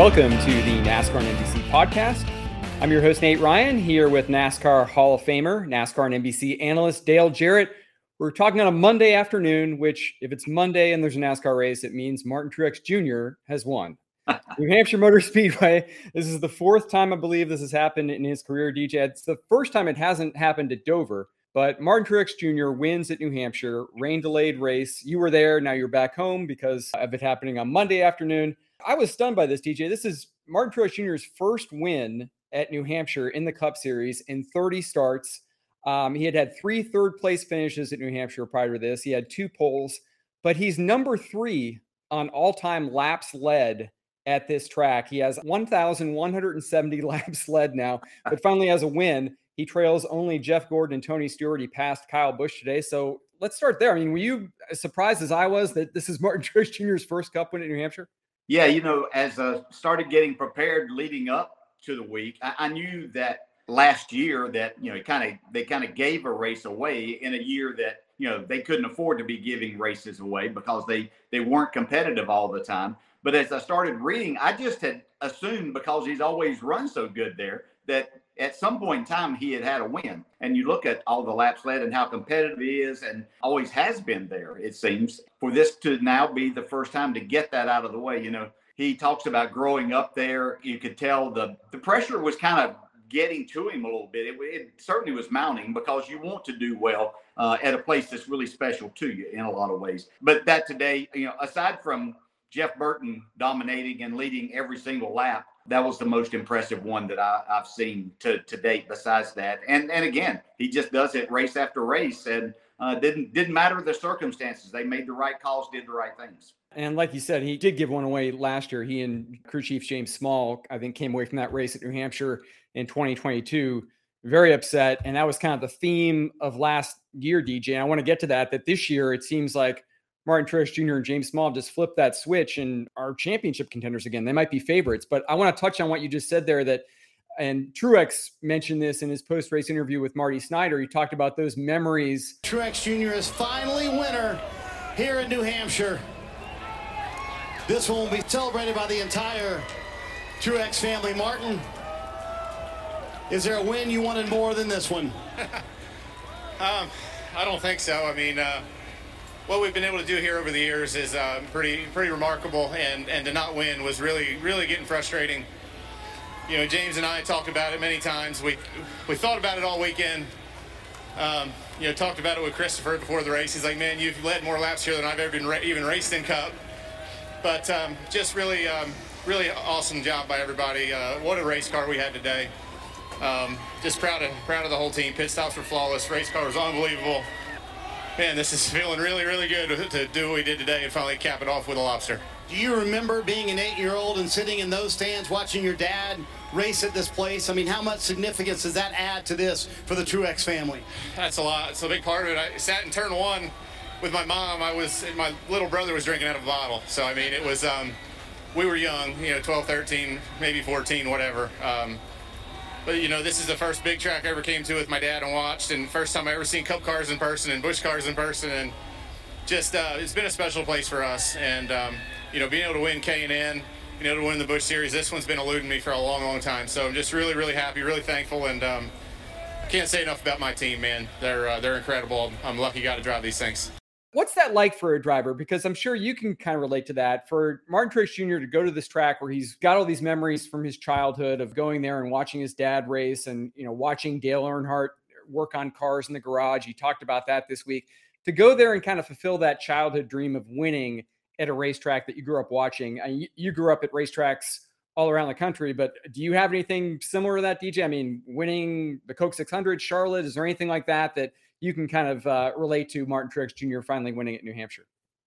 Welcome to the NASCAR and NBC podcast. I'm your host, Nate Ryan, here with NASCAR Hall of Famer, NASCAR and NBC analyst Dale Jarrett. We're talking on a Monday afternoon, which, if it's Monday and there's a NASCAR race, it means Martin Truex Jr. has won. New Hampshire Motor Speedway. This is the fourth time I believe this has happened in his career, DJ. It's the first time it hasn't happened at Dover. But Martin Truex Jr. wins at New Hampshire, rain delayed race. You were there. Now you're back home because of it happening on Monday afternoon. I was stunned by this, DJ. This is Martin Truex Jr.'s first win at New Hampshire in the Cup Series in 30 starts. Um, he had had three third place finishes at New Hampshire prior to this. He had two poles, but he's number three on all time laps led at this track. He has 1,170 laps led now, but finally has a win. He trails only Jeff Gordon and Tony Stewart. He passed Kyle Busch today. So let's start there. I mean, were you as surprised as I was that this is Martin Truex Jr.'s first Cup win at New Hampshire? Yeah, you know, as I started getting prepared leading up to the week, I, I knew that last year that you know kind of they kind of gave a race away in a year that you know they couldn't afford to be giving races away because they they weren't competitive all the time. But as I started reading, I just had assumed because he's always run so good there that at some point in time he had had a win. And you look at all the laps led and how competitive he is and always has been there, it seems. For this to now be the first time to get that out of the way, you know, he talks about growing up there. You could tell the the pressure was kind of getting to him a little bit. It, it certainly was mounting because you want to do well uh, at a place that's really special to you in a lot of ways. But that today, you know, aside from Jeff Burton dominating and leading every single lap, that was the most impressive one that I, have seen to, to date. Besides that, and and again, he just does it race after race, and uh, didn't didn't matter the circumstances. They made the right calls, did the right things. And like you said, he did give one away last year. He and crew chief James Small, I think, came away from that race at New Hampshire in 2022 very upset. And that was kind of the theme of last year, DJ. And I want to get to that. That this year it seems like Martin Truex Jr. and James Small just flipped that switch and are championship contenders again. They might be favorites, but I want to touch on what you just said there. That and Truex mentioned this in his post race interview with Marty Snider. He talked about those memories. Truex Jr. is finally winner here in New Hampshire. This one will be celebrated by the entire Truex family. Martin, is there a win you wanted more than this one? um, I don't think so. I mean, uh, what we've been able to do here over the years is uh, pretty pretty remarkable, and and to not win was really really getting frustrating. You know, James and I talked about it many times. We we thought about it all weekend. Um, you know, talked about it with Christopher before the race. He's like, "Man, you've led more laps here than I've ever been ra- even raced in Cup." But um, just really, um, really awesome job by everybody. Uh, what a race car we had today. Um, just proud of proud of the whole team. Pit stops were flawless. Race car was unbelievable man, this is feeling really, really good to do what we did today and finally cap it off with a lobster. Do you remember being an eight-year-old and sitting in those stands watching your dad race at this place? I mean, how much significance does that add to this for the Truex family? That's a lot. It's a big part of it. I sat in turn one with my mom. I was, my little brother was drinking out of a bottle. So, I mean, it was, um, we were young, you know, 12, 13, maybe 14, whatever. Um, but you know, this is the first big track I ever came to with my dad and watched, and first time I ever seen Cup cars in person and Busch cars in person, and just uh, it's been a special place for us. And um, you know, being able to win K and N, being able to win the Busch Series, this one's been eluding me for a long, long time. So I'm just really, really happy, really thankful, and um, can't say enough about my team, man. They're uh, they're incredible. I'm lucky got to drive these things. What's that like for a driver? Because I'm sure you can kind of relate to that. For Martin Truex Jr. to go to this track where he's got all these memories from his childhood of going there and watching his dad race and, you know, watching Dale Earnhardt work on cars in the garage. He talked about that this week. To go there and kind of fulfill that childhood dream of winning at a racetrack that you grew up watching. I mean, you grew up at racetracks all around the country, but do you have anything similar to that, DJ? I mean, winning the Coke 600, Charlotte, is there anything like that that – you can kind of uh, relate to Martin Truex Jr. finally winning at New Hampshire.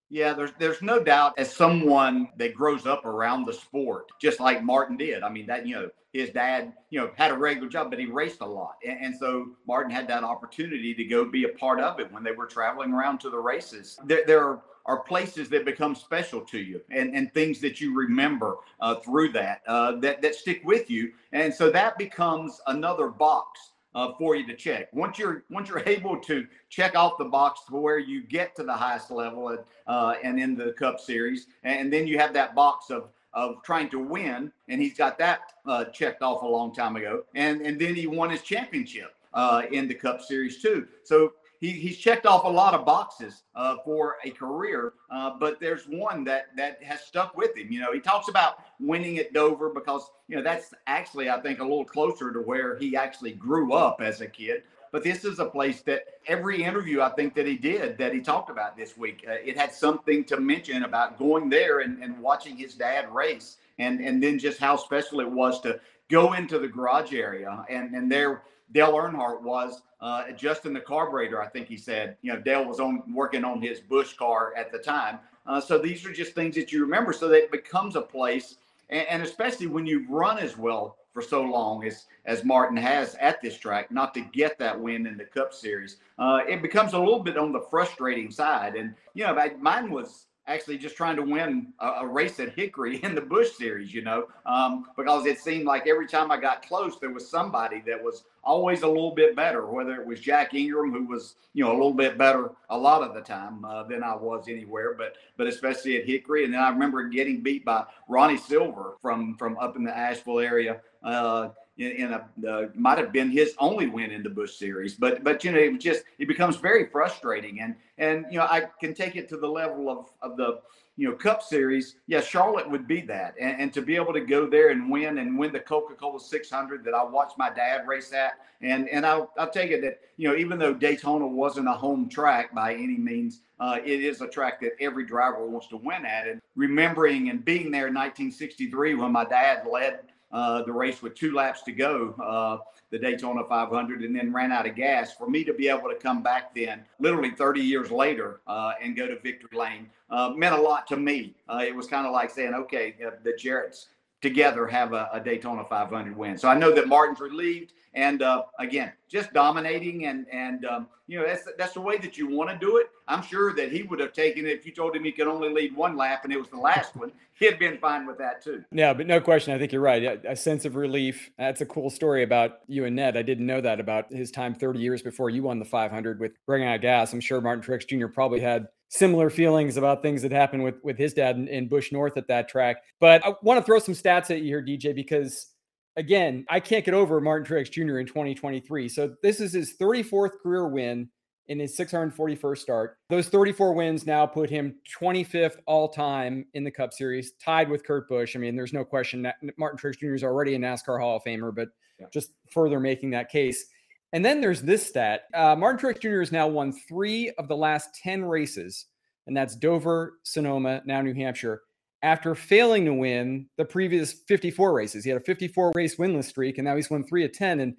Yeah, there's there's no doubt as someone that grows up around the sport, just like Martin did. I mean that you know his dad you know had a regular job, but he raced a lot, and, and so Martin had that opportunity to go be a part of it when they were traveling around to the races. There there are, are places that become special to you, and and things that you remember uh, through that uh, that that stick with you, and so that becomes another box uh, for you to check. Once you're once you're able to check off the box to where you get to the highest level at, uh, and in the Cup Series, and then you have that box of of trying to win, and he's got that uh, checked off a long time ago. And and then he won his championship uh, in the Cup Series too. So he, he's checked off a lot of boxes uh, for a career, uh, but there's one that that has stuck with him. You know, he talks about winning at Dover because you know that's actually I think a little closer to where he actually grew up as a kid. But this is a place that every interview I think that he did that he talked about this week, uh, it had something to mention about going there and, and watching his dad race, and and then just how special it was to go into the garage area and and there Dale Earnhardt was uh, adjusting the carburetor. I think he said, you know, Dale was on working on his Busch car at the time. Uh, so these are just things that you remember, so that it becomes a place, and, and especially when you run as well for so long as as Martin has at this track, not to get that win in the Cup Series, uh, it becomes a little bit on the frustrating side. And you know, mine was actually just trying to win a, a, race at Hickory in the Busch Series, you know, um, because it seemed like every time I got close, there was somebody that was always a little bit better, whether it was Jack Ingram, who was, you know, a little bit better a lot of the time uh, than I was anywhere, but but especially at Hickory. And then I remember getting beat by Ronnie Silver from from up in the Asheville area. Uh, in, a uh, might have been his only win in the Busch Series, but but you know it just it becomes very frustrating, and and you know I can take it to the level of of the you know Cup Series. Yeah, Charlotte would be that, and, and to be able to go there and win and win the Coca Cola 600 that I watched my dad race at, and and I'll I'll take it that you know even though Daytona wasn't a home track by any means. Uh, it is a track that every driver wants to win at. And remembering and being there in 1963 when my dad led uh, the race with two laps to go, uh, the Daytona 500, and then ran out of gas. For me to be able to come back then, literally 30 years later, uh, and go to victory lane uh, meant a lot to me. Uh, it was kind of like saying, okay, the Jarretts together have a, a, Daytona 500 win. So I know that Martin's relieved, and uh, again, just dominating, and and um, you know that's that's the way that you want to do it. I'm sure that he would have taken it if you told him he could only lead one lap and it was the last one. He'd been fine with that too. Yeah, but no question. I think you're right. A, a sense of relief. That's a cool story about you and Ned. I didn't know that about his time 30 years before you won the 500 with bringing out gas. I'm sure Martin Truex Jr. probably had similar feelings about things that happened with with his dad in, in Busch North at that track. But I want to throw some stats at you here, DJ, because again, I can't get over Martin Truex Jr. in 2023. So this is his 34th career win in his 641st start. Those 34 wins now put him 25th all time in the Cup Series, tied with Kurt Busch. I mean, there's no question that Martin Truex Jr. is already a NASCAR Hall of Famer, but yeah. just further making that case. And then there's this stat uh, Martin Truex Jr. has now won three of the last 10 races, and that's Dover, Sonoma, now New Hampshire, after failing to win the previous 54 races. He had a 54 race winless streak, and now he's won three of 10. And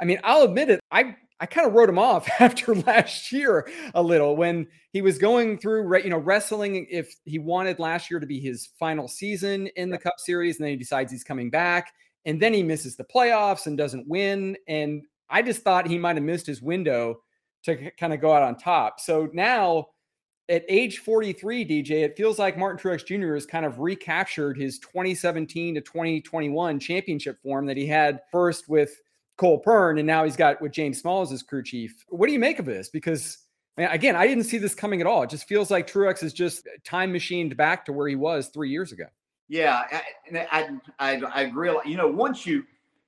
I mean, I'll admit it, I I kind of wrote him off after last year a little when he was going through, you know, wrestling. If he wanted last year to be his final season in the Cup Series, and then he decides he's coming back, and then he misses the playoffs and doesn't win. And I just thought he might have missed his window to kind of go out on top. So now at age 43, DJ, it feels like Martin Truex Jr. has kind of recaptured his 2017 to 2021 championship form that he had first with Cole Pearn, and now he's got with James Small as his crew chief. What do you make of this? Because again, I didn't see this coming at all. It just feels like Truex is just time machined back to where he was three years ago. Yeah, I, I, I agree. You know, once you,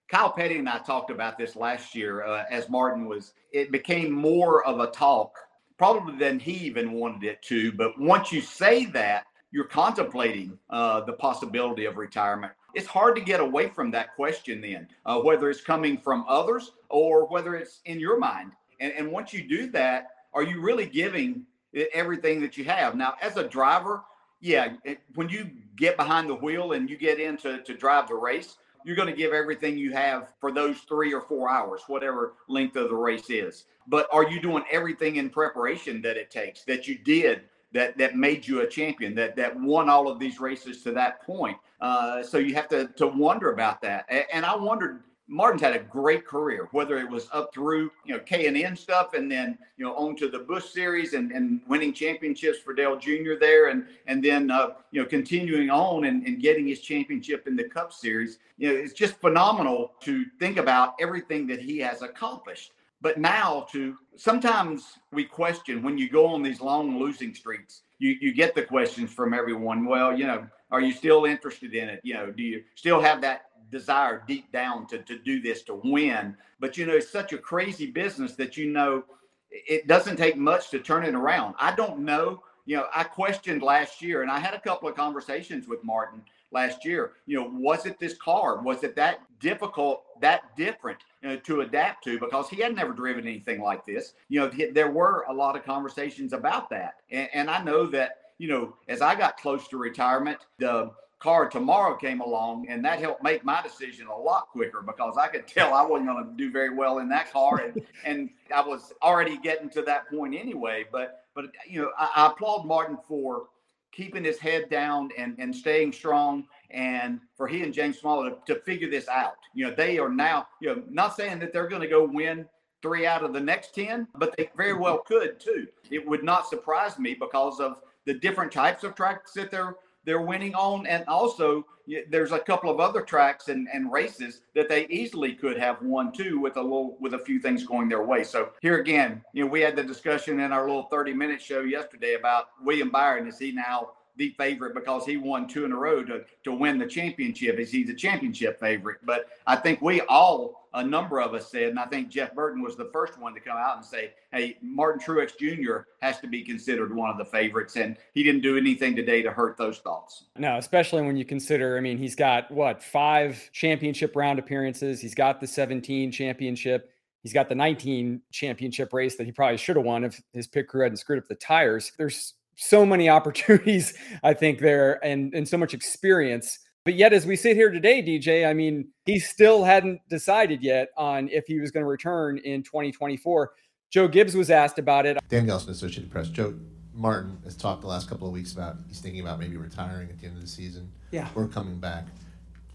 Kyle Petty and I talked about this last year uh, as Martin was, it became more of a talk probably than he even wanted it to. But once you say that, you're contemplating uh, the possibility of retirement it's hard to get away from that question then, uh, whether it's coming from others or whether it's in your mind. And, and once you do that, are you really giving everything that you have? Now, as a driver, yeah, it, when you get behind the wheel and you get in to, to drive the race, you're going to give everything you have for those three or four hours, whatever length of the race is. But are you doing everything in preparation that it takes that you did that that made you a champion that that won all of these races to that point. Uh, so you have to to wonder about that. And i wondered martin's had a great career whether it was up through you know k&n stuff and then you know on to the busch series and, and winning championships for dale jr there and and then uh, you know continuing on and, and getting his championship in the cup series. You know it's just phenomenal to think about everything that he has accomplished but now to sometimes we question when you go on these long losing streaks, you, you get the questions from everyone. Well, you know, are you still interested in it? You know, do you still have that desire deep down to, to do this to win? But, you know, it's such a crazy business that, you know, it doesn't take much to turn it around. I don't know. You know, I questioned last year and I had a couple of conversations with Martin last year. You know, was it this car? Was it that difficult, that different you know, to adapt to? Because he had never driven anything like this. You know, there were a lot of conversations about that. And, and I know that, you know, as I got close to retirement, the car tomorrow came along and that helped make my decision a lot quicker because I could tell I wasn't going to do very well in that car and and I was already getting to that point anyway but but you know I, I applaud Martin for keeping his head down and and staying strong and for he and James Small to, to figure this out. You know they are now you know not saying that they're going to go win three out of the next 10 but they very well could too. It would not surprise me because of the different types of tracks that they're they're winning on. And also, there's a couple of other tracks and, and races that they easily could have won too with a little with a few things going their way. So here again, you know, we had the discussion in our little 30 minute show yesterday about William Byron. Is he now the favorite because he won two in a row to, to win the championship. Is he the championship favorite? But I think we all, a number of us said, and I think Jeff Burton was the first one to come out and say, hey, Martin Truex Jr. has to be considered one of the favorites. And he didn't do anything today to hurt those thoughts. No, especially when you consider, I mean, he's got what, five championship round appearances, he's got the 17 championship. He's got the 19 championship race that he probably should have won if his pit crew hadn't screwed up the tires. There's so many opportunities, I think, there and, and so much experience. But yet, as we sit here today, DJ, I mean, he still hadn't decided yet on if he was going to return in 2024. Joe Gibbs was asked about it. Dan Gelston, Associated Press. Joe Martin has talked the last couple of weeks about he's thinking about maybe retiring at the end of the season. Yeah. Or coming back.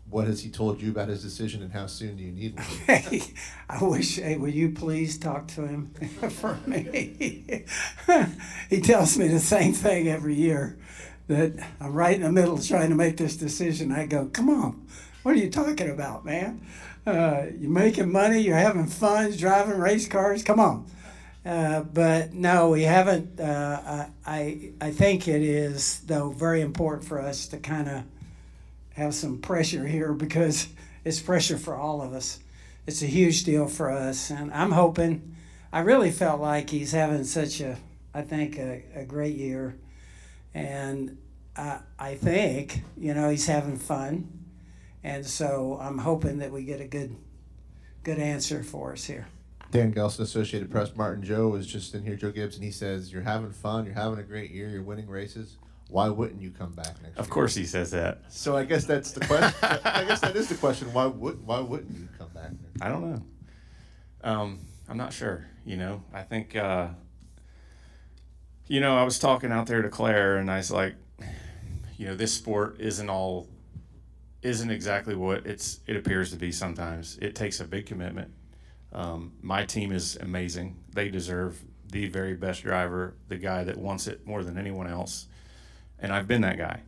What has he told you about his decision and how soon do you need one? Hey, I wish, hey, will you please talk to him for me? he tells me the same thing every year that I'm right in the middle trying to make this decision. I go, come on, what are you talking about, man? Uh, you're making money, you're having fun, driving race cars, come on. Uh, but no, we haven't. Uh, I, I think it is, though, very important for us to kind of have some pressure here because it's pressure for all of us. It's a huge deal for us, and I'm hoping. I really felt like he's having such a, I think, a, a great year, and I, I think you know he's having fun, and so I'm hoping that we get a good, good answer for us here. Dan Gelston, Associated Press. Martin Joe was just in here, Joe Gibbs, and he says, You're having fun, you're having a great year, you're winning races why wouldn't you come back next of year? course he says that. So I guess that's the question. I guess that is the question. Why would why wouldn't you come back? Next I don't know. Um, I'm not sure. You know, I think. Uh, you know, I was talking out there to Claire, and I was like, you know, this sport isn't all, isn't exactly what it's it appears to be. Sometimes it takes a big commitment. Um, my team is amazing. They deserve the very best driver, the guy that wants it more than anyone else and I've been that guy.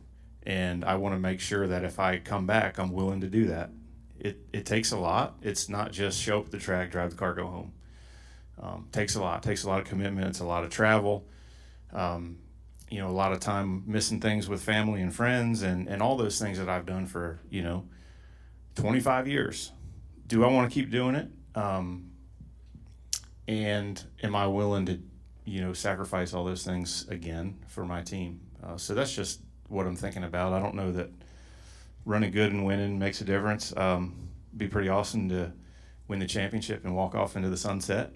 And I want to make sure that if I come back, I'm willing to do that. It, it takes a lot. It's not just show up at the track, drive the car, go home. Um, takes a lot. Takes a lot of commitment. It's a lot of travel. Um, you know, a lot of time missing things with family and friends, and and all those things that I've done for you know, 25 years. Do I want to keep doing it? Um, and am I willing to, you know, sacrifice all those things again for my team? Uh, so that's just what I'm thinking about. I don't know that running good and winning makes a difference. Um, be pretty awesome to win the championship and walk off into the sunset.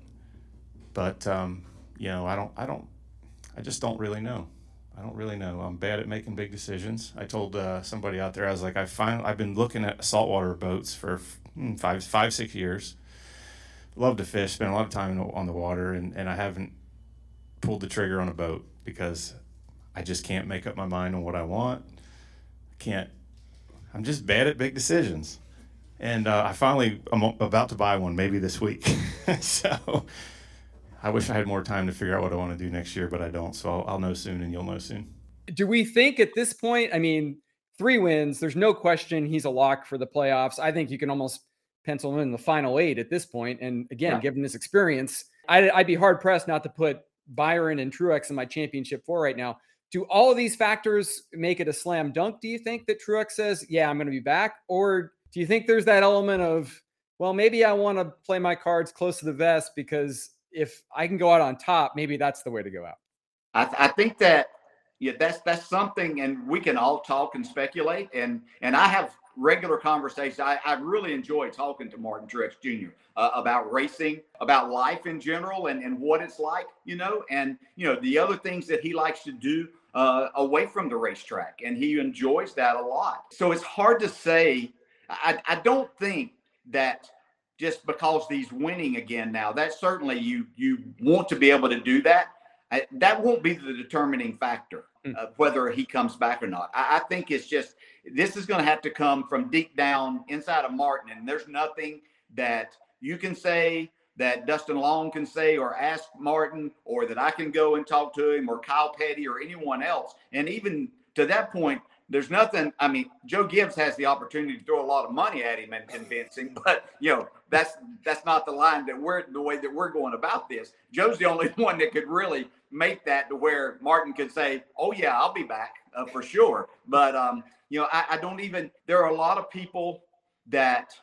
But um, you know, I don't, I don't, I just don't really know. I don't really know. I'm bad at making big decisions. I told uh, somebody out there, I was like, I find I've been looking at saltwater boats for hmm, five, five, six years. Love to fish, spend a lot of time on the water, and, and I haven't pulled the trigger on a boat because I just can't make up my mind on what I want. Can't. I'm just bad at big decisions. And uh, I finally I'm about to buy one maybe this week. so I wish I had more time to figure out what I want to do next year, but I don't. So I'll, I'll know soon, and you'll know soon. Do we think at this point? I mean, three wins. There's no question he's a lock for the playoffs. I think you can almost pencil him in the final eight at this point. And again, yeah. given this experience, I'd, I'd be hard pressed not to put Byron and Truex in my championship four right now. do all of these factors make it a slam dunk? Do you think that Truex says, "Yeah, I'm going to be back," or do you think there's that element of, well, maybe I want to play my cards close to the vest because if I can go out on top, maybe that's the way to go out. I, th- I think that yeah, that's that's something, and we can all talk and speculate, and and I have regular conversations. I, I really enjoy talking to Martin Truex Jr. Uh, about racing, about life in general, and and what it's like, you know, and you know the other things that he likes to do uh, away from the racetrack, and he enjoys that a lot. So it's hard to say. I, I don't think that just because he's winning again now, that certainly you you want to be able to do that. I, that won't be the determining factor mm. of whether he comes back or not. I, I think it's just this is going to have to come from deep down inside of Martin, and there's nothing that you can say that Dustin Long can say or ask Martin, or that I can go and talk to him, or Kyle Petty, or anyone else. And even to that point, there's nothing. I mean, Joe Gibbs has the opportunity to throw a lot of money at him and convince him, but you know that's that's not the line that we're the way that we're going about this. Joe's the only one that could really make that to where Martin could say, "Oh yeah, I'll be back uh, for sure." But um, you know, I, I don't even. There are a lot of people that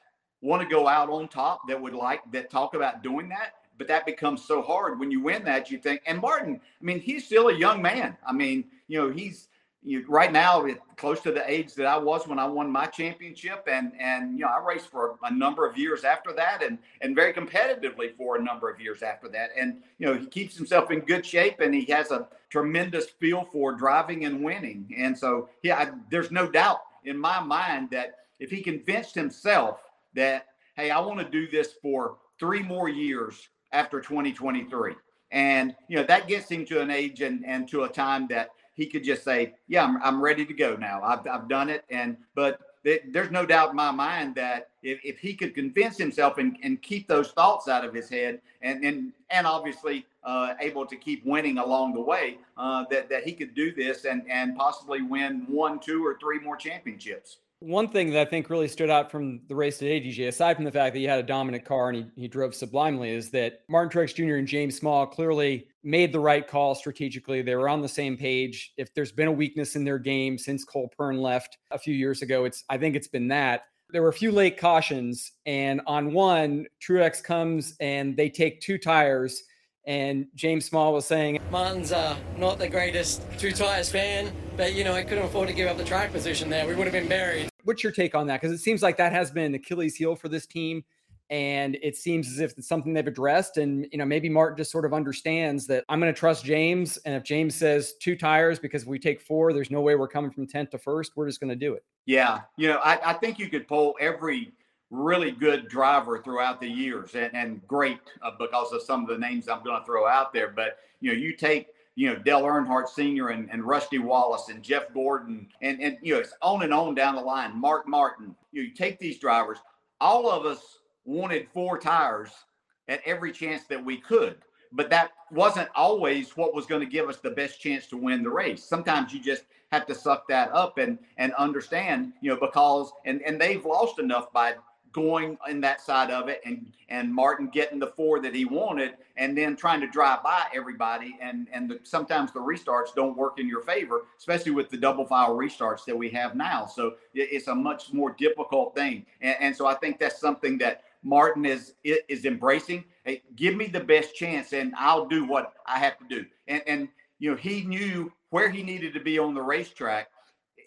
want to go out on top that would like that talk about doing that but that becomes so hard when you win that you think and martin i mean he's still a young man i mean you know he's you, right now close to the age that I was when I won my championship, and and you know I raced for a number of years after that, and and very competitively for a number of years after that, and you know he keeps himself in good shape, and he has a tremendous feel for driving and winning, and so yeah, I, there's no doubt in my mind that if he convinced himself that hey, I want to do this for three more years after 2023, and you know that gets him to an age and and to a time that he could just say, "Yeah, I'm, I'm ready to go now. I've, I've done it." And but there's no doubt in my mind that if, if he could convince himself and, and keep those thoughts out of his head, and and and obviously uh, able to keep winning along the way, uh, that that he could do this and and possibly win one, two, or three more championships. One thing that I think really stood out from the race today, DJ, aside from the fact that he had a dominant car and he, he drove sublimely, is that Martin Truex Jr. and James Small clearly made the right call strategically. They were on the same page. If there's been a weakness in their game since Cole Pearn left a few years ago, it's I think it's been that. There were a few late cautions, and on one, Truex comes and they take two tires and James Small was saying, Martin's uh, not the greatest two tires fan, but you know, I couldn't afford to give up the track position there. We would have been buried. What's your take on that? Because it seems like that has been an Achilles heel for this team. And it seems as if it's something they've addressed. And, you know, maybe Martin just sort of understands that I'm going to trust James. And if James says two tires, because if we take four, there's no way we're coming from 10th to first, we're just going to do it. Yeah. You know, I, I think you could pull every really good driver throughout the years and, and great uh, because of some of the names I'm going to throw out there. But, you know, you take, you know, Dale Earnhardt Sr. And, and Rusty Wallace and Jeff Gordon and, and, you know, it's on and on down the line. Mark Martin, you, know, you take these drivers, all of us wanted four tires at every chance that we could. But that wasn't always what was going to give us the best chance to win the race. Sometimes you just have to suck that up and and understand, you know, because and and they've lost enough by going in that side of it and and Martin getting the four that he wanted and then trying to drive by everybody and and the, sometimes the restarts don't work in your favor especially with the double file restarts that we have now. So it's a much more difficult thing. And, and, so I think that's something that Martin is is embracing. Hey give me the best chance and I'll do what I have to do. And and you know he knew where he needed to be on the racetrack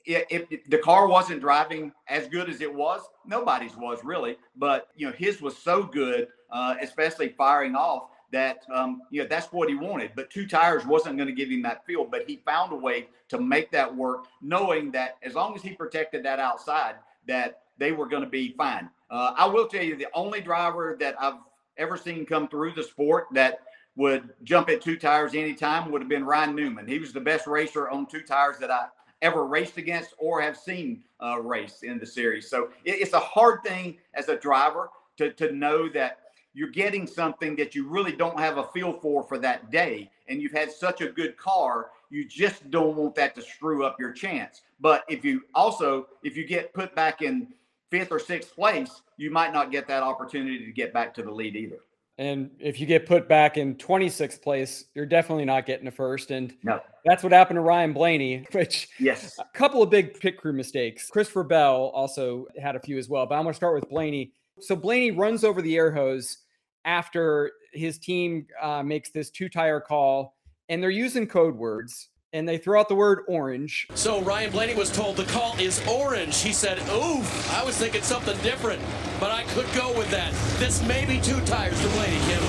if, if, the car wasn't driving as good as it was, nobody's was really, but you know his was so good, uh, especially firing off that um, you know that's what he wanted. But two tires wasn't going to give him that feel, but he found a way to make that work, knowing that as long as he protected that outside, that they were going to be fine. Uh, I will tell you, the only driver that I've ever seen come through the sport that would jump at two tires anytime would have been Ryan Newman. He was the best racer on two tires that I ever raced against or have seen uh, race in the series. So it, it's a hard thing as a driver to, to know that you're getting something that you really don't have a feel for for that day. And you've had such a good car, you just don't want that to screw up your chance. But if you also, if you get put back in fifth or sixth place, you might not get that opportunity to get back to the lead either. And if you get put back in 26th place, you're definitely not getting a first. And No. that's what happened to Ryan Blaney, which Yes. a couple of big pit crew mistakes. Christopher Bell also had a few as well, but I'm going to start with Blaney. So Blaney runs over the air hose after his team uh, makes this two tire call, and they're using code words, and they throw out the word orange. So Ryan Blaney was told the call is orange. He said, oof, I was thinking something different, but I could go with that. This may be two tires to Blaney, Kim.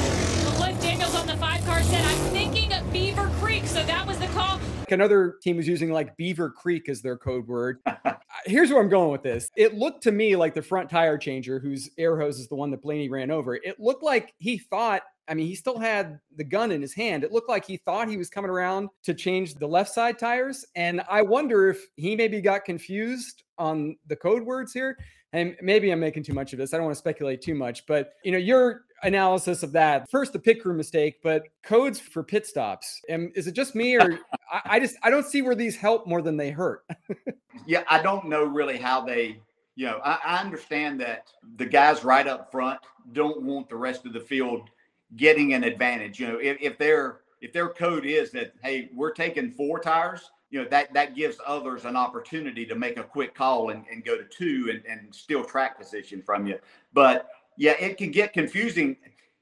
Cliff Daniels on the five car said, I'm thinking of Beaver Creek. So that was the call. Another team was using like Beaver Creek as their code word. Here's where I'm going with this. It looked to me like the front tire changer, whose air hose is the one that Blaney ran over. It looked like he thought, I mean, he still had the gun in his hand. It looked like he thought he was coming around to change the left side tires. And I wonder if he maybe got confused on the code words here. And maybe I'm making too much of this. I don't want to speculate too much, but you know, your analysis of that first, the pit crew mistake, but codes for pit stops. And is it just me or I, I just I don't see where these help more than they hurt. Yeah, I don't know really how they, you know, I, I understand that the guys right up front don't want the rest of the field getting an advantage. You know, if, if their if their code is that hey, we're taking four tires, you know, that that gives others an opportunity to make a quick call and, and go to two and, and steal track position from you. But yeah, it can get confusing.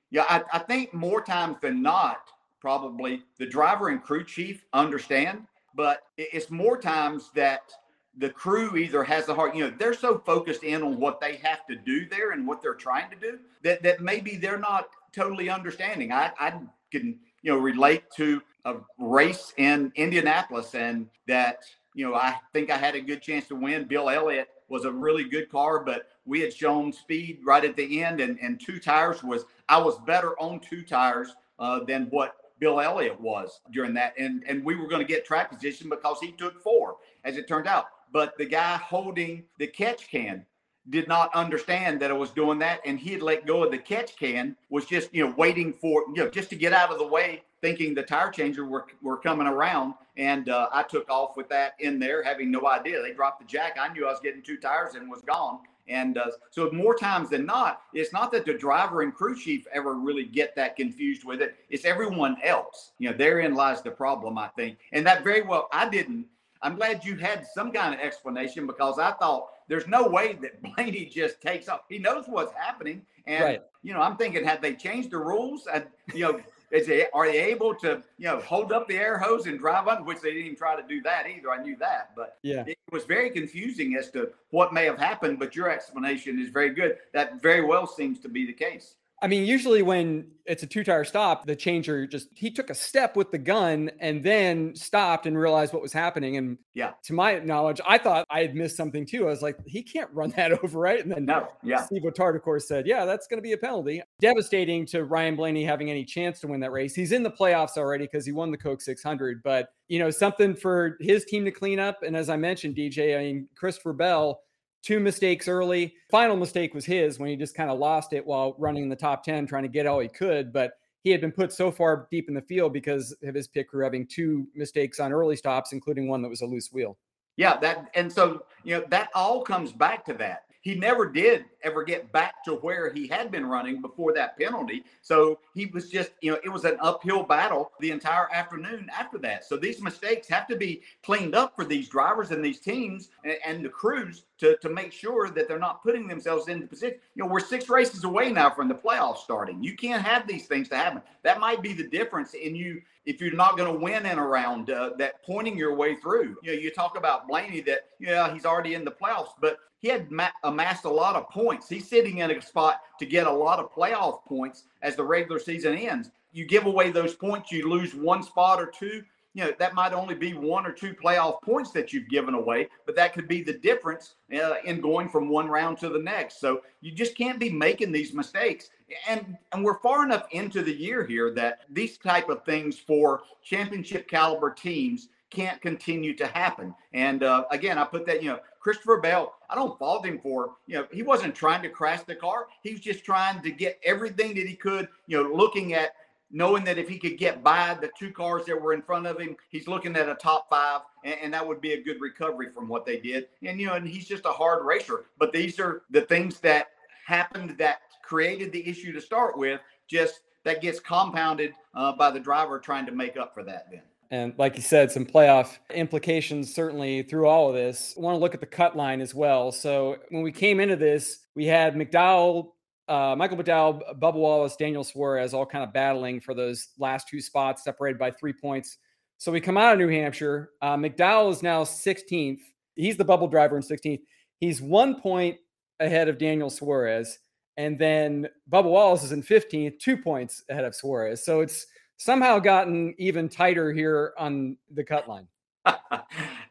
Yeah, I, I think more times than not, probably the driver and crew chief understand, but it's more times that the crew either has the heart, you know, they're so focused in on what they have to do there and what they're trying to do that that maybe they're not totally understanding. I, I can, you know, relate to a race in Indianapolis and that, you know, I think I had a good chance to win. Bill Elliott was a really good car, but we had shown speed right at the end and, and two tires was I was better on two tires uh, than what Bill Elliott was during that. And and we were going to get track position because he took four, as it turned out. But the guy holding the catch can did not understand that I was doing that, and he had let go of the catch can, was just you know waiting for you know just to get out of the way, thinking the tire changer were were coming around, and uh, I took off with that in there, having no idea. They dropped the jack. I knew I was getting two tires and was gone. And uh, so more times than not, it's not that the driver and crew chief ever really get that confused with it. It's everyone else. You know, therein lies the problem, I think. And that very well, I didn't. I'm glad you had some kind of explanation because I thought there's no way that Blaney just takes off. He knows what's happening. And, Right. you know, I'm thinking, had they changed the rules? And, you know, is they, are they able to, you know, hold up the air hose and drive on, which they didn't even try to do that either. I knew that. But Yeah. it was very confusing as to what may have happened, but your explanation is very good. That very well seems to be the case. I mean, usually when it's a two tire stop, the changer just he took a step with the gun and then stopped and realized what was happening. And Yeah. to my knowledge, I thought I had missed something too. I was like, he can't run that over, right? And then No, yeah. Steve Letarte, of course, said, Yeah, that's going to be a penalty. Devastating to Ryan Blaney having any chance to win that race. He's in the playoffs already because he won the Coke 600, but you know, something for his team to clean up. And as I mentioned, DJ, I mean, Christopher Bell, two mistakes early. Final mistake was his when he just kind of lost it while running in the top 10, trying to get all he could. But he had been put so far deep in the field because of his pick crew having two mistakes on early stops, including one that was a loose wheel. Yeah, that and so you know that all comes back to that. He never did ever get back to where he had been running before that penalty. So he was just, you know, it was an uphill battle the entire afternoon after that. So these mistakes have to be cleaned up for these drivers and these teams and, and the crews to, to make sure that they're not putting themselves in the position. You know, we're six races away now from the playoffs starting. You can't have these things to happen. That might be the difference in you if you're not going to win in a round uh, that pointing your way through. You know, you talk about Blaney that yeah he's already in the playoffs, but he had ma- amassed a lot of points. He's sitting in a spot to get a lot of playoff points as the regular season ends. You give away those points, you lose one spot or two. You know that might only be one or two playoff points that you've given away, but that could be the difference uh, in going from one round to the next. So you just can't be making these mistakes and and we're far enough into the year here that these type of things for championship caliber teams can't continue to happen. And uh, again, I put that you know Christopher Bell. I don't fault him for you know he wasn't trying to crash the car. He was just trying to get everything that he could. You know, looking at knowing that if he could get by the two cars that were in front of him, he's looking at a top five, and, and, that would be a good recovery from what they did. And you know, and he's just a hard racer. But these are the things that happened that created the issue to start with just that gets compounded uh, by the driver trying to make up for that. Then. And like you said, some playoff implications certainly through all of this. I want to look at the cut line as well. So when we came into this, we had McDowell, uh, Michael McDowell, Bubba Wallace, Daniel Suarez all kind of battling for those last two spots, separated by three points. So we come out of New Hampshire. Uh, McDowell is now 16th. He's the bubble driver in 16th. He's one point ahead of Daniel Suarez. And then Bubba Wallace is in 15th, two points ahead of Suarez. So it's somehow gotten even tighter here on the cut line.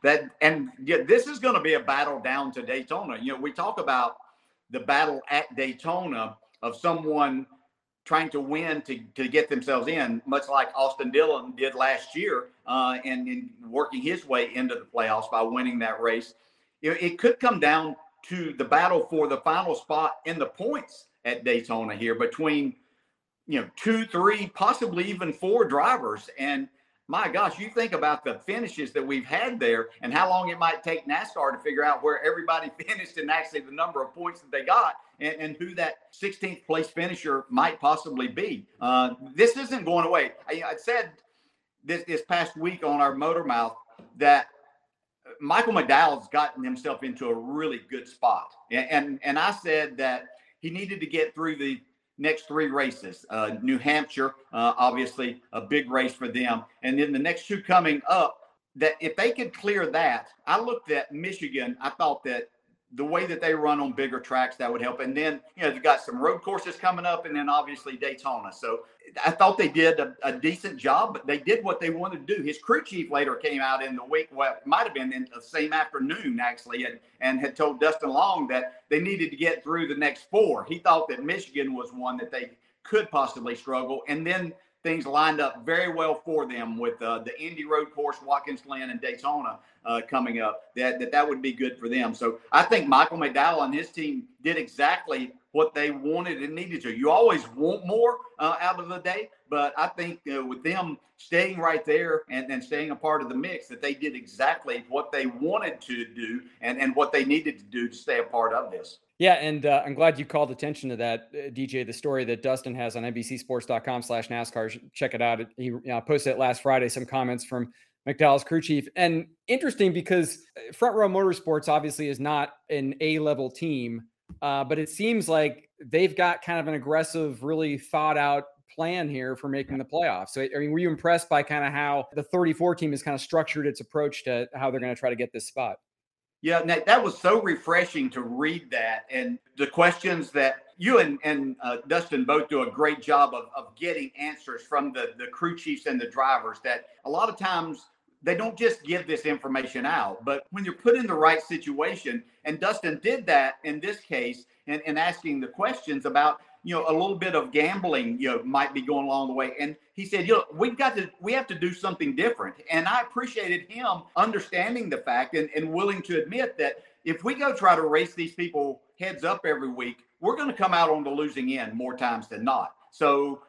that and yeah, this is going to be a battle down to Daytona. You know, we talk about the battle at Daytona of someone trying to win to, to get themselves in, much like Austin Dillon did last year, uh, and, and working his way into the playoffs by winning that race. You know, it could come down to the battle for the final spot in the points at Daytona here between you know, two, three, possibly even four drivers. And my gosh, you think about the finishes that we've had there and how long it might take NASCAR to figure out where everybody finished and actually the number of points that they got and, and who that 16th place finisher might possibly be. Uh, this isn't going away. I, I said this, this past week on our Motor Mouth that Michael McDowell's gotten himself into a really good spot. And, and, and I said that he needed to get through the next three races. Uh, New Hampshire, uh, obviously a big race for them, and then the next two coming up. That if they could clear that, I looked at Michigan. I thought that the way that they run on bigger tracks that would help. And then you know they've got some road courses coming up, and then obviously Daytona. So I thought they did a, a, decent job, but they did what they wanted to do. His crew chief later came out in the week, well, might have been in the same afternoon actually, and, and had told Dustin Long that they needed to get through the next four. He thought that Michigan was one that they could possibly struggle, and then things lined up very well for them with uh, the Indy Road Course, Watkins Glen, and Daytona uh, coming up. That, that that would be good for them. So I think Michael McDowell and his team did exactly what they wanted and needed to. You always want more uh, out of the day, but I think uh, with them staying right there and, and staying a part of the mix, that they did exactly what they wanted to do and, and what they needed to do to stay a part of this. Yeah, and uh, I'm glad you called attention to that, uh, DJ. The story that Dustin has on NBCSports.com/NASCAR. Check it out. He know, posted it last Friday. Some comments from McDowell's crew chief, and interesting because uh, Front Row Motorsports obviously is not an A-level team uh, but it seems like they've got kind of an aggressive, really thought out plan here for making the playoffs. So, I mean, were you impressed by kind of how the 34 team has kind of structured its approach to how they're going to try to get this spot? Yeah, Nate, that was so refreshing to read that. And the questions that you and, and uh, Dustin both do a great job of, of getting answers from the, the crew chiefs and the drivers that a lot of times they don't just give this information out, but when you're put in the right situation, and Dustin did that in this case, and, asking the questions about, you know, a little bit of gambling, you know, might be going along the way. And he said, you know, we've got to, we have to do something different. And I appreciated him understanding the fact and, and willing to admit that if we go try to race these people heads up every week, we're going to come out on the losing end more times than not. So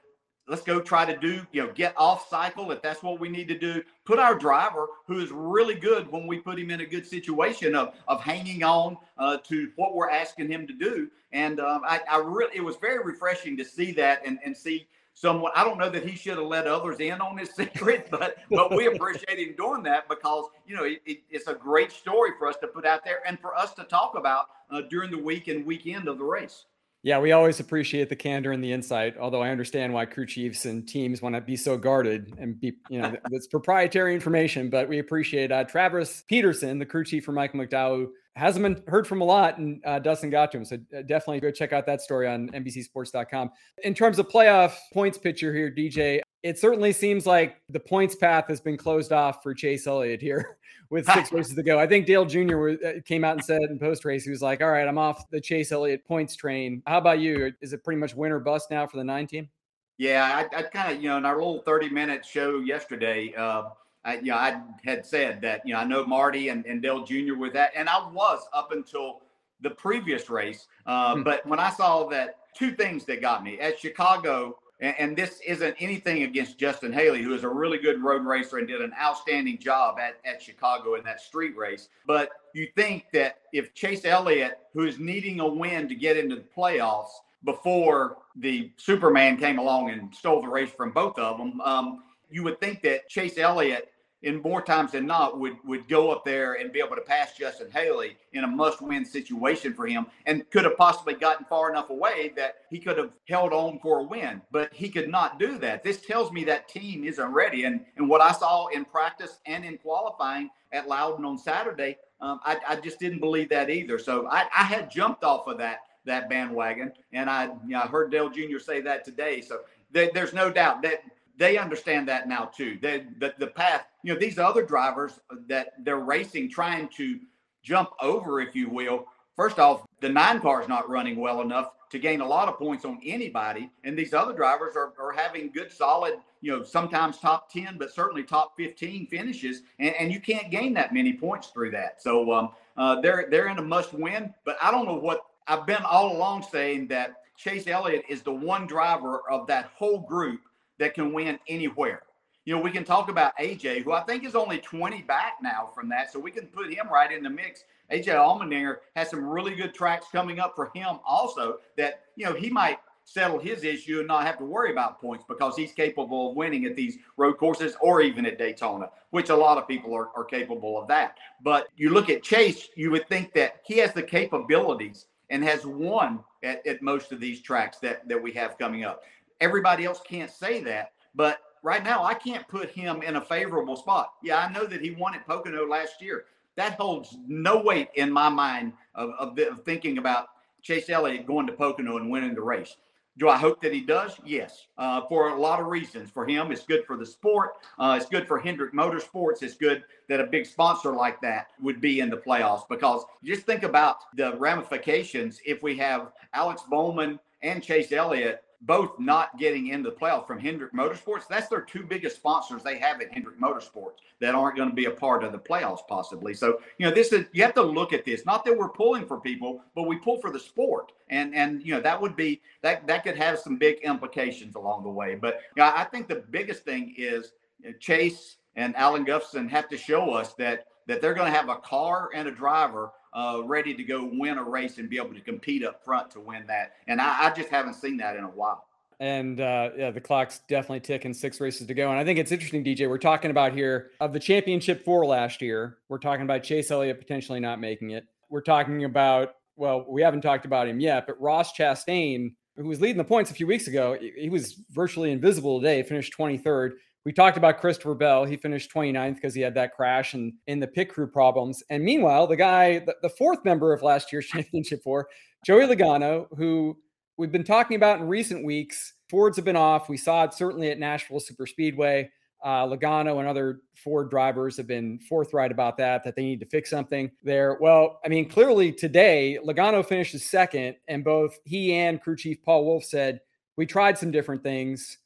let's go try to do, you know, get off cycle if that's what we need to do. Put our driver, who is really good when we put him in a good situation of of hanging on uh, to what we're asking him to do. And um, I, I really, it was very refreshing to see that and and see someone. I don't know that he should have let others in on his secret, but but we appreciate him doing that because you know it, it, it's a great story for us to put out there and for us to talk about uh, during the week and weekend of the race. Yeah, we always appreciate the candor and the insight. Although I understand why crew chiefs and teams want to be so guarded and be, you know, it's proprietary information. But we appreciate uh, Travis Peterson, the crew chief for Michael McDowell, hasn't been heard from a lot, and uh, Dustin got to him. So uh, definitely go check out that story on NBCSports.com. In terms of playoff points picture here, DJ, it certainly seems like the points path has been closed off for Chase Elliott here with six races to go. I think Dale Jr. Uh, came out and said in post race, he was like, all right, I'm off the Chase Elliott points train. How about you? Is it pretty much win or bust now for the nine team? Yeah, I, I kind of, you know, in our little 30 minute show yesterday, uh, I, you know, I had said that, you know, I know Marty and, and Dale Jr. with that. And I was up until the previous race. Uh, hmm. But when I saw that, two things that got me at Chicago, and, and, this isn't anything against Justin Haley, who is a really good road racer and did an outstanding job at, at Chicago in that street race. But you think that if Chase Elliott, who is needing a win to get into the playoffs, before the Superman came along and stole the race from both of them. Um, you would think that Chase Elliott in more times than not would would go up there and be able to pass Justin Haley in a must-win situation for him and could have possibly gotten far enough away that he could have held on for a win. But he could not do that. This tells me that team isn't ready. And and what I saw in practice and in qualifying at Loudon on Saturday um, I, I, just didn't believe that either. So I, I had jumped off of that that bandwagon and I you know, I heard Dale Jr. say that today. So there's no doubt that they understand that now too. They, the the path, you know, these other drivers that they're racing, trying to jump over, if you will. First off, the nine car is not running well enough to gain a lot of points on anybody, and these other drivers are, are having good, solid, you know, sometimes top ten, but certainly top fifteen finishes, and, and you can't gain that many points through that. So um, uh, they're they're in a must win, but I don't know what I've been all along saying that Chase Elliott is the one driver of that whole group that can win anywhere. You know, we can talk about AJ, who I think is only 20 back now from that, so we can put him right in the mix. AJ Allmendinger has some really good tracks coming up for him also that, you know, he might settle his issue and not have to worry about points because he's capable of winning at these road courses or even at Daytona, which a lot of people are, are capable of that. But you look at Chase, you would think that he has the capabilities and has won at, at most of these tracks that, that we have coming up. Everybody else can't say that, but right now I can't put him in a favorable spot. Yeah, I know that he won at Pocono last year. That holds no weight in my mind of, of, of thinking about Chase Elliott going to Pocono and winning the race. Do I hope that he does? Yes, uh, for a lot of reasons. For him, it's good for the sport. Uh, it's good for Hendrick Motorsports. It's good that a big sponsor like that would be in the playoffs because just think about the ramifications if we have Alex Bowman and Chase Elliott both not getting into the playoff from Hendrick Motorsports. That's their two biggest sponsors they have at Hendrick Motorsports that aren't going to be a part of the playoffs possibly. So, you know, this is you have to look at this. Not that we're pulling for people, but we pull for the sport. And and you know, that would be that that could have some big implications along the way. But you know, I think the biggest thing is Chase and Alan Gustafson have to show us that that they're going to have a car and a driver uh, ready to go win a race and be able to compete up front to win that. And I, I just haven't seen that in a while. And uh, yeah, the clock's definitely ticking. Six races to go, and I think it's interesting, DJ. We're talking about here of the championship four last year. We're talking about Chase Elliott potentially not making it. We're talking about well, we haven't talked about him yet, but Ross Chastain, who was leading the points a few weeks ago, he was virtually invisible today. Finished 23rd. We talked about Christopher Bell. He finished 29th because he had that crash and in the pit crew problems. And meanwhile, the guy, the, the fourth member of last year's championship four, Joey Logano, who we've been talking about in recent weeks, Fords have been off. We saw it certainly at Nashville Super Speedway. Uh, Logano and other Ford drivers have been forthright about that, that they need to fix something there. Well, I mean, clearly today, Logano finishes second, and both he and crew chief Paul Wolfe said, We tried some different things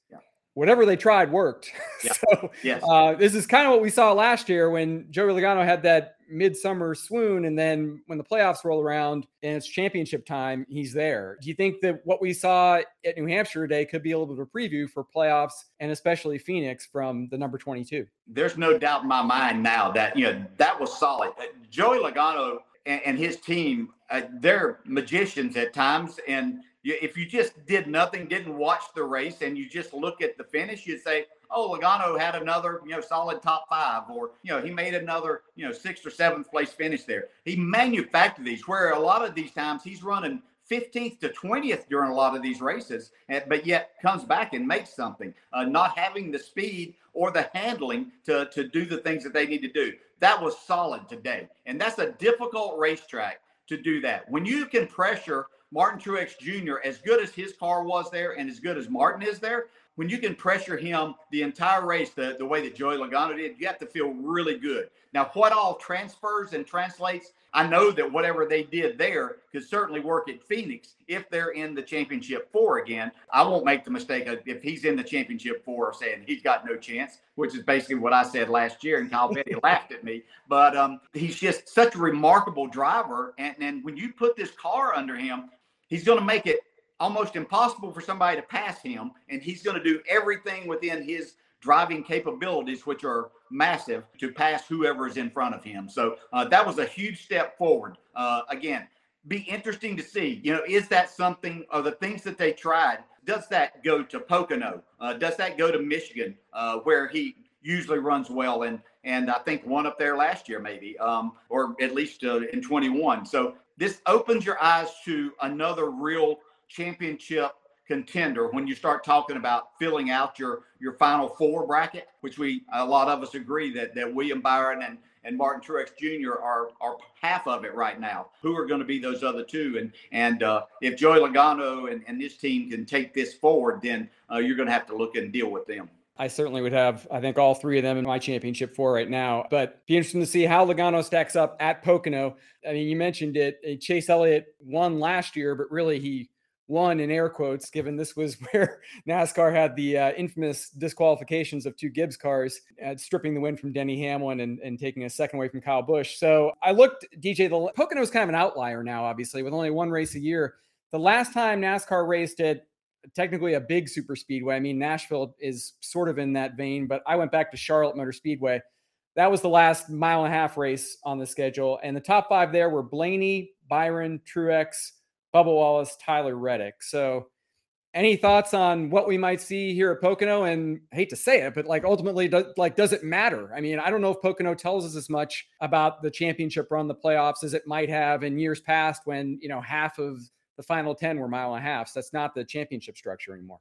whatever they tried worked. Yeah. so yes. uh, this is kind of what we saw last year when Joey Logano had that midsummer swoon, and then when the playoffs roll around and it's championship time, he's there. Do you think that what we saw at New Hampshire today could be a little bit of a preview for playoffs and especially Phoenix from the number 22? There's no doubt in my mind now that you know that was solid. Uh, Joey Logano and, and his team, uh, they're magicians at times, and if you just did nothing, didn't watch the race, and you just look at the finish, you'd say, "Oh, Logano had another, you know, solid top five, or you know, he made another, you know, sixth or seventh place finish there." He manufactured these. Where a lot of these times he's running 15th to 20th during a lot of these races, but yet comes back and makes something. Uh, not having the speed or the handling to to do the things that they need to do. That was solid today, and that's a difficult racetrack to do that. When you can pressure Martin Truex Jr., as good as his car was there and as good as Martin is there, when you can pressure him the entire race the, the way that Joey Logano did, you have to feel really good. Now, what all transfers and translates, I know that whatever they did there could certainly work at Phoenix if they're in the championship four again. I won't make the mistake of if he's in the championship four saying he's got no chance, which is basically what I said last year, and Kyle Petty laughed at me. But um, he's just such a remarkable driver. And, and when you put this car under him, he's going to make it almost impossible for somebody to pass him, and he's going to do everything within his driving capabilities, which are massive, to pass whoever is in front of him. So uh, that was a huge step forward. Uh, again, be interesting to see. You know, is that something of the things that they tried? Does that go to Pocono? Uh, does that go to Michigan, uh, where he usually runs well? And and I think won up there last year, maybe, um, or at least uh, in 21. So this opens your eyes to another real championship contender when you start talking about filling out your your final four bracket, which we a lot of us agree that that William Byron and and Martin Truex Jr. are are half of it right now. Who are going to be those other two? And and uh, if Joey Logano and, and this team can take this forward, then uh, you're going to have to look and deal with them. I certainly would have, I think, all three of them in my championship four right now. But be interesting to see how Logano stacks up at Pocono. I mean, you mentioned it. Chase Elliott won last year, but really he won in air quotes, given this was where NASCAR had the uh, infamous disqualifications of two Gibbs cars, uh, stripping the win from Denny Hamlin and, and taking a second away from Kyle Busch. So I looked, DJ, the Pocono is kind of an outlier now, obviously, with only one race a year. The last time NASCAR raced it, technically a big super speedway, I mean, Nashville is sort of in that vein, but I went back to Charlotte Motor Speedway. That was the last mile and a half race on the schedule. And the top five there were Blaney, Byron, Truex, Bubba Wallace, Tyler Reddick. So, any thoughts on what we might see here at Pocono? And I hate to say it, but like ultimately, do, like, does it matter? I mean, I don't know if Pocono tells us as much about the championship run, the playoffs, as it might have in years past when you know half of the final ten were mile and a half. So that's not the championship structure anymore.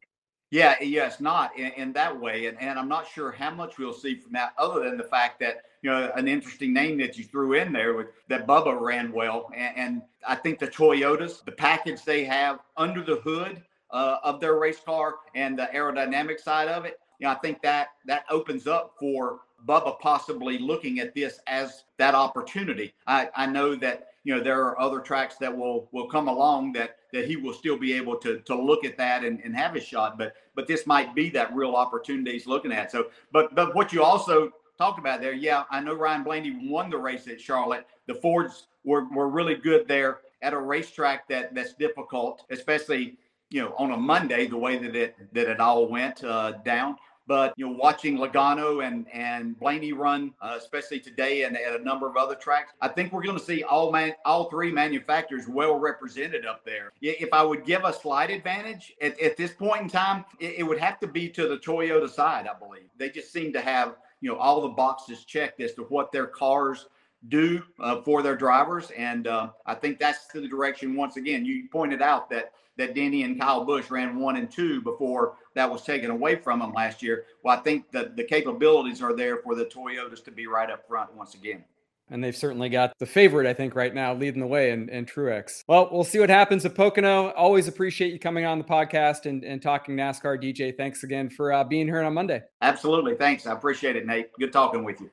Yeah, yes, not in, in that way, and, and I'm not sure how much we'll see from that, other than the fact that you know an interesting name that you threw in there with that Bubba ran well, and, and I think the Toyotas, the package they have under the hood uh, of their race car and the aerodynamic side of it, you know, I think that that opens up for Bubba possibly looking at this as that opportunity. I, I know that you know there are other tracks that will will come along that that he will still be able to to look at that and, and have his shot but but this might be that real opportunity he's looking at so but but what you also talked about there yeah i know ryan blaney won the race at charlotte the fords were, were really good there at a racetrack that that's difficult especially you know on a monday the way that it that it all went uh, down but you know, watching Logano and and Blaney run, uh, especially today, and at a number of other tracks, I think we're going to see all man all three manufacturers well represented up there. If I would give a slight advantage at, at this point in time, it, it would have to be to the Toyota side. I believe they just seem to have you know all the boxes checked as to what their cars do uh, for their drivers. And uh, I think that's the direction. Once again, you pointed out that that Denny and Kyle Busch ran one and two before that was taken away from them last year. Well, I think that the capabilities are there for the Toyotas to be right up front once again. And they've certainly got the favorite, I think, right now leading the way in, in Truex. Well, we'll see what happens at Pocono. Always appreciate you coming on the podcast and, and talking NASCAR. DJ, thanks again for uh, being here on Monday. Absolutely. Thanks. I appreciate it, Nate. Good talking with you.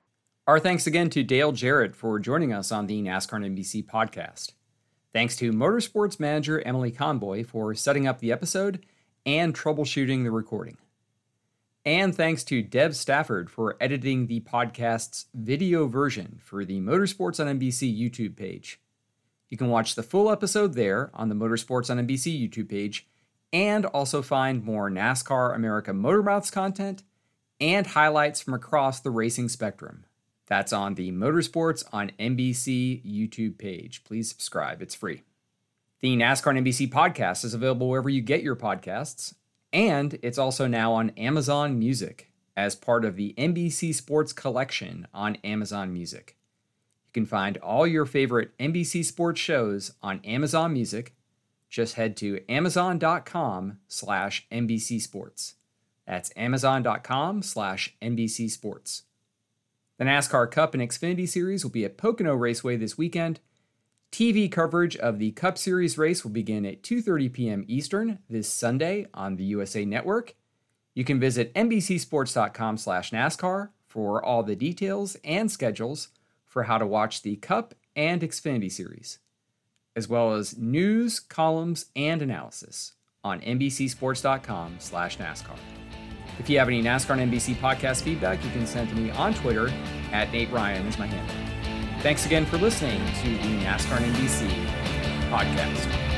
Our thanks again to Dale Jarrett for joining us on the NASCAR and NBC podcast. Thanks to Motorsports Manager Emily Conboy for setting up the episode and troubleshooting the recording. And thanks to Dev Stafford for editing the podcast's video version for the Motorsports on NBC YouTube page. You can watch the full episode there on the Motorsports on NBC YouTube page and also find more NASCAR America Motormouths content and highlights from across the racing spectrum. That's on the Motorsports on NBC YouTube page. Please subscribe, it's free. The NASCAR NBC podcast is available wherever you get your podcasts, and it's also now on Amazon Music as part of the NBC Sports collection on Amazon Music. You can find all your favorite NBC Sports shows on Amazon Music. Just head to amazon.com slash NBC Sports. That's amazon.com slash NBC Sports. The NASCAR Cup and Xfinity Series will be at Pocono Raceway this weekend. TV coverage of the Cup Series race will begin at 2:30 p.m. Eastern this Sunday on the USA Network. You can visit NBCSports.com/NASCAR for all the details and schedules for how to watch the Cup and Xfinity Series, as well as news, columns, and analysis on NBCSports.com/NASCAR. If you have any NASCAR and NBC podcast feedback, you can send to me on Twitter at Nate Ryan is my handle. Thanks again for listening to the NASCAR NBC podcast.